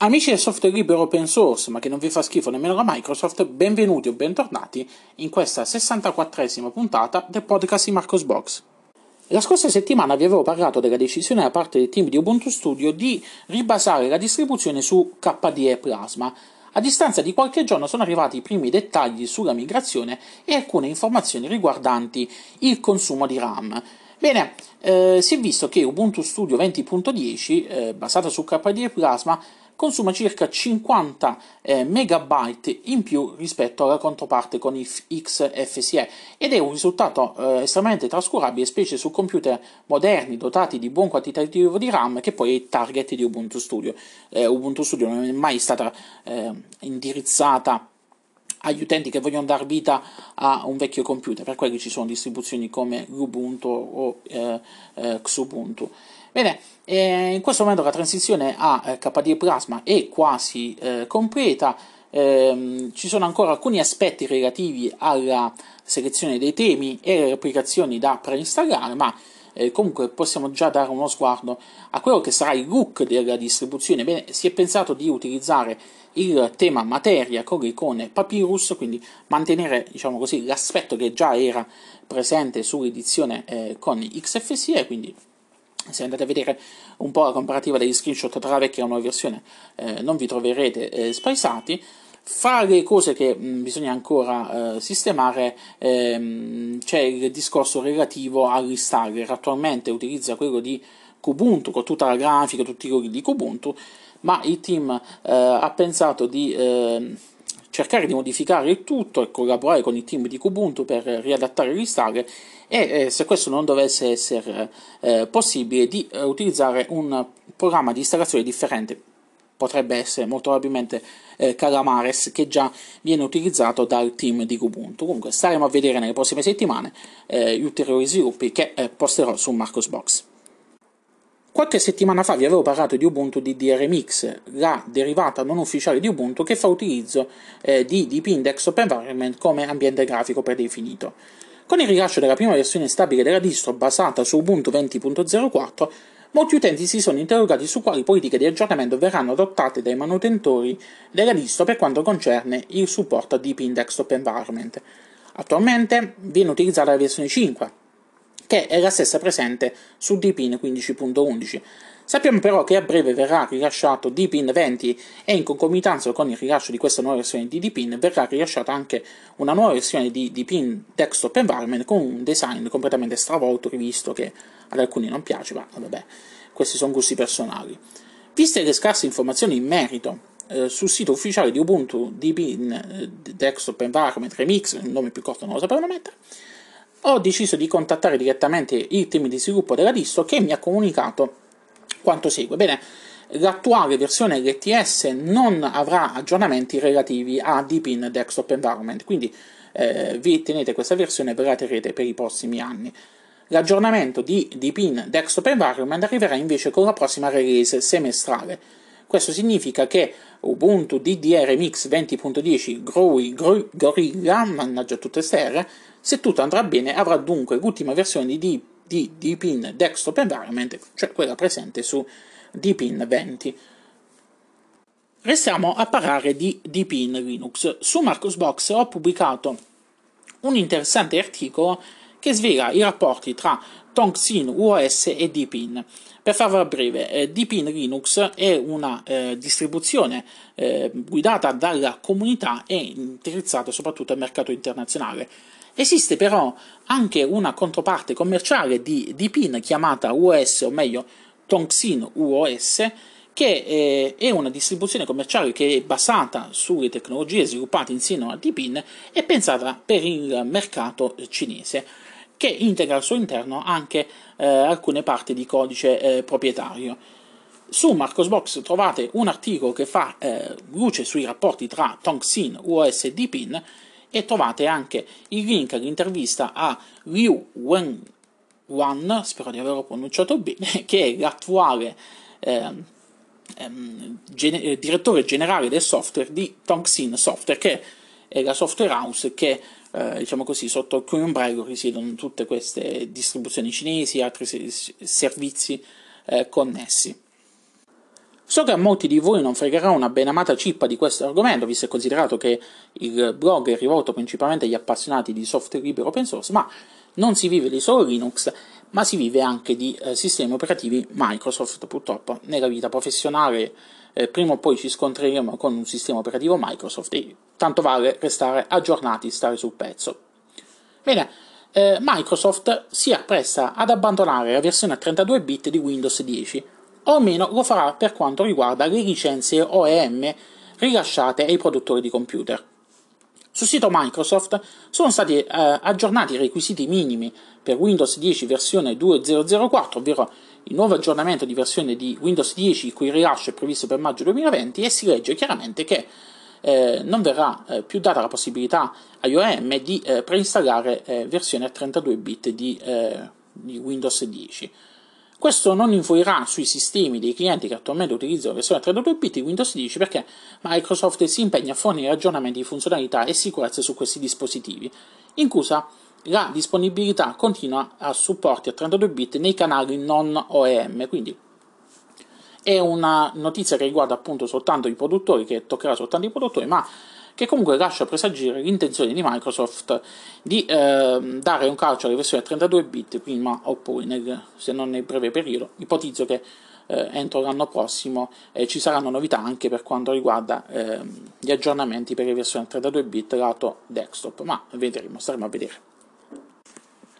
Amici del software libero open source, ma che non vi fa schifo nemmeno la Microsoft, benvenuti o bentornati in questa 64esima puntata del podcast di Marcos Box. La scorsa settimana vi avevo parlato della decisione da parte del team di Ubuntu Studio di ribasare la distribuzione su KDE Plasma. A distanza di qualche giorno sono arrivati i primi dettagli sulla migrazione e alcune informazioni riguardanti il consumo di RAM. Bene, eh, si è visto che Ubuntu Studio 20.10, eh, basata su KDE Plasma, consuma circa 50 eh, megabyte in più rispetto alla controparte con XFCE ed è un risultato eh, estremamente trascurabile, specie su computer moderni dotati di buon quantitativo di RAM, che poi è il target di Ubuntu Studio. Eh, Ubuntu Studio non è mai stata eh, indirizzata agli utenti che vogliono dar vita a un vecchio computer, per quelli ci sono distribuzioni come Ubuntu o eh, eh, Xubuntu. Bene, eh, in questo momento la transizione a eh, KDE Plasma è quasi eh, completa, ehm, ci sono ancora alcuni aspetti relativi alla selezione dei temi e le applicazioni da preinstallare, ma eh, comunque possiamo già dare uno sguardo a quello che sarà il look della distribuzione. Bene, si è pensato di utilizzare il tema materia con le Papyrus, quindi mantenere diciamo così, l'aspetto che già era presente sull'edizione eh, con XFCE, quindi se andate a vedere un po' la comparativa degli screenshot tra la vecchia e la nuova versione, eh, non vi troverete eh, spaesati. Fra le cose che mh, bisogna ancora eh, sistemare ehm, c'è il discorso relativo all'installer. Attualmente utilizza quello di Kubuntu con tutta la grafica, tutti i loghi di Kubuntu, ma il team eh, ha pensato di ehm, cercare di modificare il tutto e collaborare con il team di Kubuntu per riadattare l'installer e eh, se questo non dovesse essere eh, possibile di eh, utilizzare un programma di installazione differente potrebbe essere molto probabilmente eh, Calamares che già viene utilizzato dal team di Ubuntu. Comunque staremo a vedere nelle prossime settimane eh, gli ulteriori sviluppi che eh, posterò su Marcosbox. Qualche settimana fa vi avevo parlato di Ubuntu DDRMix, la derivata non ufficiale di Ubuntu che fa utilizzo eh, di Deep Index Open Environment come ambiente grafico predefinito. Con il rilascio della prima versione stabile della distro basata su Ubuntu 20.04, molti utenti si sono interrogati su quali politiche di aggiornamento verranno adottate dai manutentori della distro per quanto concerne il supporto a Deep Index Open Environment. Attualmente viene utilizzata la versione 5, che è la stessa presente su Deepin 15.11. Sappiamo però che a breve verrà rilasciato Deepin 20 e in concomitanza con il rilascio di questa nuova versione di Deepin verrà rilasciata anche una nuova versione di Deepin Desktop Environment con un design completamente stravolto, rivisto che ad alcuni non piace, ma vabbè, questi sono gusti personali. Viste le scarse informazioni in merito eh, sul sito ufficiale di Ubuntu Deepin eh, Desktop Environment Remix, il nome più corto non lo sapevano mettere, ho deciso di contattare direttamente il team di sviluppo della distro che mi ha comunicato quanto segue. Bene, l'attuale versione LTS non avrà aggiornamenti relativi a Deepin Desktop Environment, quindi eh, vi tenete questa versione e ve la terrete per i prossimi anni. L'aggiornamento di Deepin Desktop Environment arriverà invece con la prossima release semestrale. Questo significa che Ubuntu DDR Mix 20.10 Growy Gorilla, mannaggia tutte ste se tutto andrà bene avrà dunque l'ultima versione di di Deepin Desktop Environment, cioè quella presente su Deepin 20. Restiamo a parlare di Deepin Linux. Su Marcusbox ho pubblicato un interessante articolo che svela i rapporti tra Tongxin UOS e Deepin. Per farla breve, eh, Deepin Linux è una eh, distribuzione eh, guidata dalla comunità e indirizzata soprattutto al mercato internazionale. Esiste però anche una controparte commerciale di, di PIN chiamata UOS, o meglio Tongxin UOS, che eh, è una distribuzione commerciale che è basata sulle tecnologie sviluppate insieme a DPIN e pensata per il mercato cinese, che integra al suo interno anche eh, alcune parti di codice eh, proprietario. Su Marcosbox trovate un articolo che fa eh, luce sui rapporti tra Tongxin, UOS e DPIN e trovate anche il link all'intervista a Liu Wenwan, spero di averlo pronunciato bene, che è l'attuale eh, ehm, gen- direttore generale del software di Tongxin Software, che è la software house che eh, diciamo così, sotto cui ombrello risiedono tutte queste distribuzioni cinesi e altri se- servizi eh, connessi. So che a molti di voi non fregherà una benamata cippa di questo argomento, visto e considerato che il blog è rivolto principalmente agli appassionati di software libero open source, ma non si vive di solo Linux, ma si vive anche di eh, sistemi operativi Microsoft, purtroppo. Nella vita professionale eh, prima o poi ci scontreremo con un sistema operativo Microsoft e tanto vale restare aggiornati, stare sul pezzo. Bene, eh, Microsoft si appresta ad abbandonare la versione a 32 bit di Windows 10 o almeno lo farà per quanto riguarda le licenze OEM rilasciate ai produttori di computer. Sul sito Microsoft sono stati eh, aggiornati i requisiti minimi per Windows 10 versione 2.004, ovvero il nuovo aggiornamento di versione di Windows 10 il cui rilascio è previsto per maggio 2020 e si legge chiaramente che eh, non verrà eh, più data la possibilità agli OEM di eh, preinstallare eh, versioni a 32 bit di, eh, di Windows 10. Questo non influirà sui sistemi dei clienti che attualmente utilizzano la versione 32 bit di Windows 10 perché Microsoft si impegna a fornire aggiornamenti di funzionalità e sicurezza su questi dispositivi, inclusa la disponibilità continua a supporti a 32 bit nei canali non OEM, quindi è una notizia che riguarda appunto soltanto i produttori, che toccherà soltanto i produttori, ma che comunque lascia presagire l'intenzione di Microsoft di eh, dare un calcio alle versioni 32 bit prima o poi, nel, se non nel breve periodo. Ipotizzo che eh, entro l'anno prossimo eh, ci saranno novità anche per quanto riguarda ehm, gli aggiornamenti per le versioni 32 bit lato desktop, ma vedremo, staremo a vedere.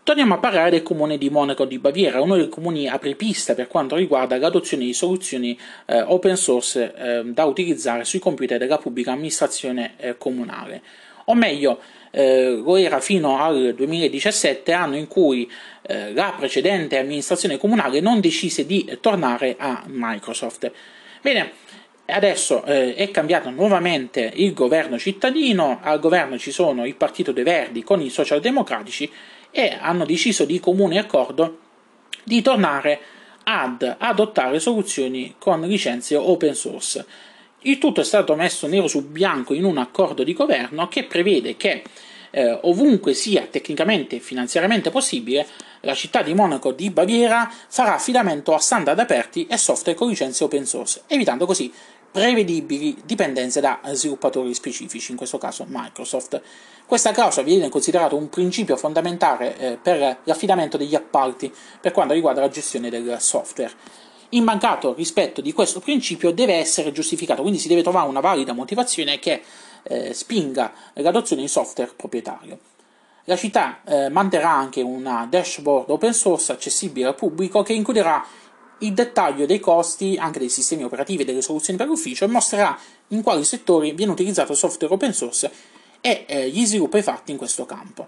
Torniamo a parlare del comune di Monaco di Baviera, uno dei comuni apripista per quanto riguarda l'adozione di soluzioni eh, open source eh, da utilizzare sui computer della pubblica amministrazione eh, comunale. O meglio, eh, lo era fino al 2017, anno in cui eh, la precedente amministrazione comunale non decise di tornare a Microsoft. Bene, Adesso eh, è cambiato nuovamente il governo cittadino, al governo ci sono il Partito dei Verdi con i socialdemocratici e hanno deciso di comune accordo di tornare ad adottare soluzioni con licenze open source. Il tutto è stato messo nero su bianco in un accordo di governo che prevede che eh, ovunque sia tecnicamente e finanziariamente possibile, la città di Monaco di Baviera farà affidamento a standard aperti e software con licenze open source, evitando così prevedibili dipendenze da sviluppatori specifici, in questo caso Microsoft. Questa clausola viene considerata un principio fondamentale eh, per l'affidamento degli appalti per quanto riguarda la gestione del software. Il mancato rispetto di questo principio deve essere giustificato, quindi si deve trovare una valida motivazione che eh, spinga l'adozione di software proprietario. La città eh, manterrà anche una dashboard open source accessibile al pubblico che includerà il dettaglio dei costi anche dei sistemi operativi e delle soluzioni per l'ufficio e mostrerà in quali settori viene utilizzato il software open source e eh, gli sviluppi fatti in questo campo.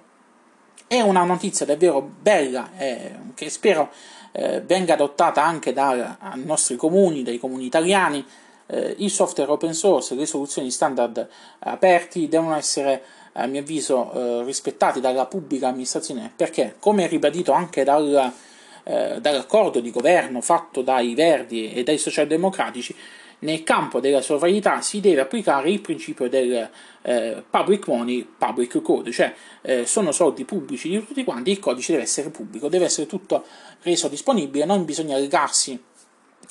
È una notizia davvero bella eh, che spero eh, venga adottata anche dai nostri comuni, dai comuni italiani. Eh, il software open source, le soluzioni standard aperti devono essere a mio avviso eh, rispettati dalla pubblica amministrazione perché, come ribadito anche dal eh, dall'accordo di governo fatto dai Verdi e dai socialdemocratici, nel campo della sovranità si deve applicare il principio del eh, public money, public code, cioè eh, sono soldi pubblici di tutti quanti, il codice deve essere pubblico, deve essere tutto reso disponibile, non bisogna legarsi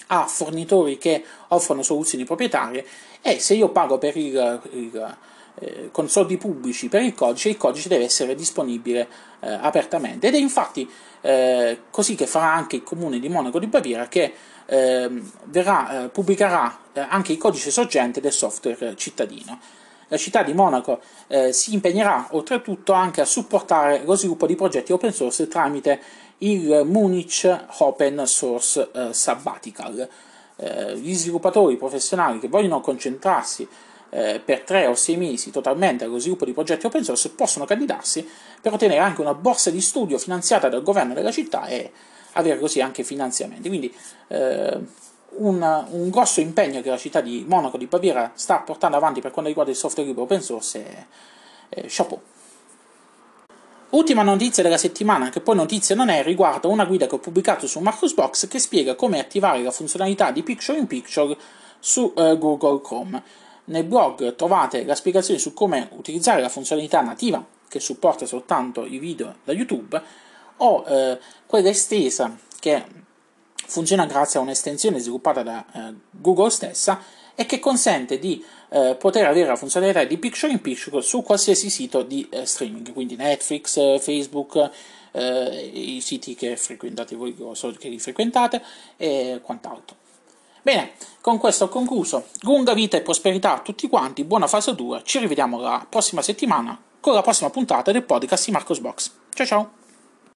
a fornitori che offrono soluzioni proprietarie e se io pago per il, il eh, con soldi pubblici per il codice, il codice deve essere disponibile eh, apertamente. Ed è infatti eh, così che farà anche il comune di Monaco di Baviera che ehm, verrà, eh, pubblicherà eh, anche il codice sorgente del software cittadino. La città di Monaco si impegnerà oltretutto anche a supportare lo sviluppo di progetti open source tramite il Munich Open Source Sabbatical. gli sviluppatori professionali che vogliono concentrarsi eh, per tre o sei mesi totalmente allo sviluppo di progetti open source possono candidarsi per ottenere anche una borsa di studio finanziata dal governo della città e avere così anche finanziamenti. Quindi eh, un, un, grosso impegno che la città di Monaco di Baviera sta portando avanti per quanto riguarda il software libero open source e, e chapeau. Ultima notizia della settimana, che poi notizia non è, riguarda una guida che ho pubblicato su Marcusbox che spiega come attivare la funzionalità di Picture in Picture su uh, Google Chrome. Nel blog trovate la spiegazione su come utilizzare la funzionalità nativa che supporta soltanto i video da YouTube o eh, quella estesa che funziona grazie a un'estensione sviluppata da eh, Google stessa e che consente di eh, poter avere la funzionalità di picture in picture su qualsiasi sito di eh, streaming, quindi Netflix, Facebook, eh, i siti che frequentate voi che li frequentate e quant'altro. Bene, con questo ho concluso. Lunga vita e prosperità a tutti quanti, buona fase 2. Ci rivediamo la prossima settimana con la prossima puntata del podcast di Marcos Box. Ciao ciao!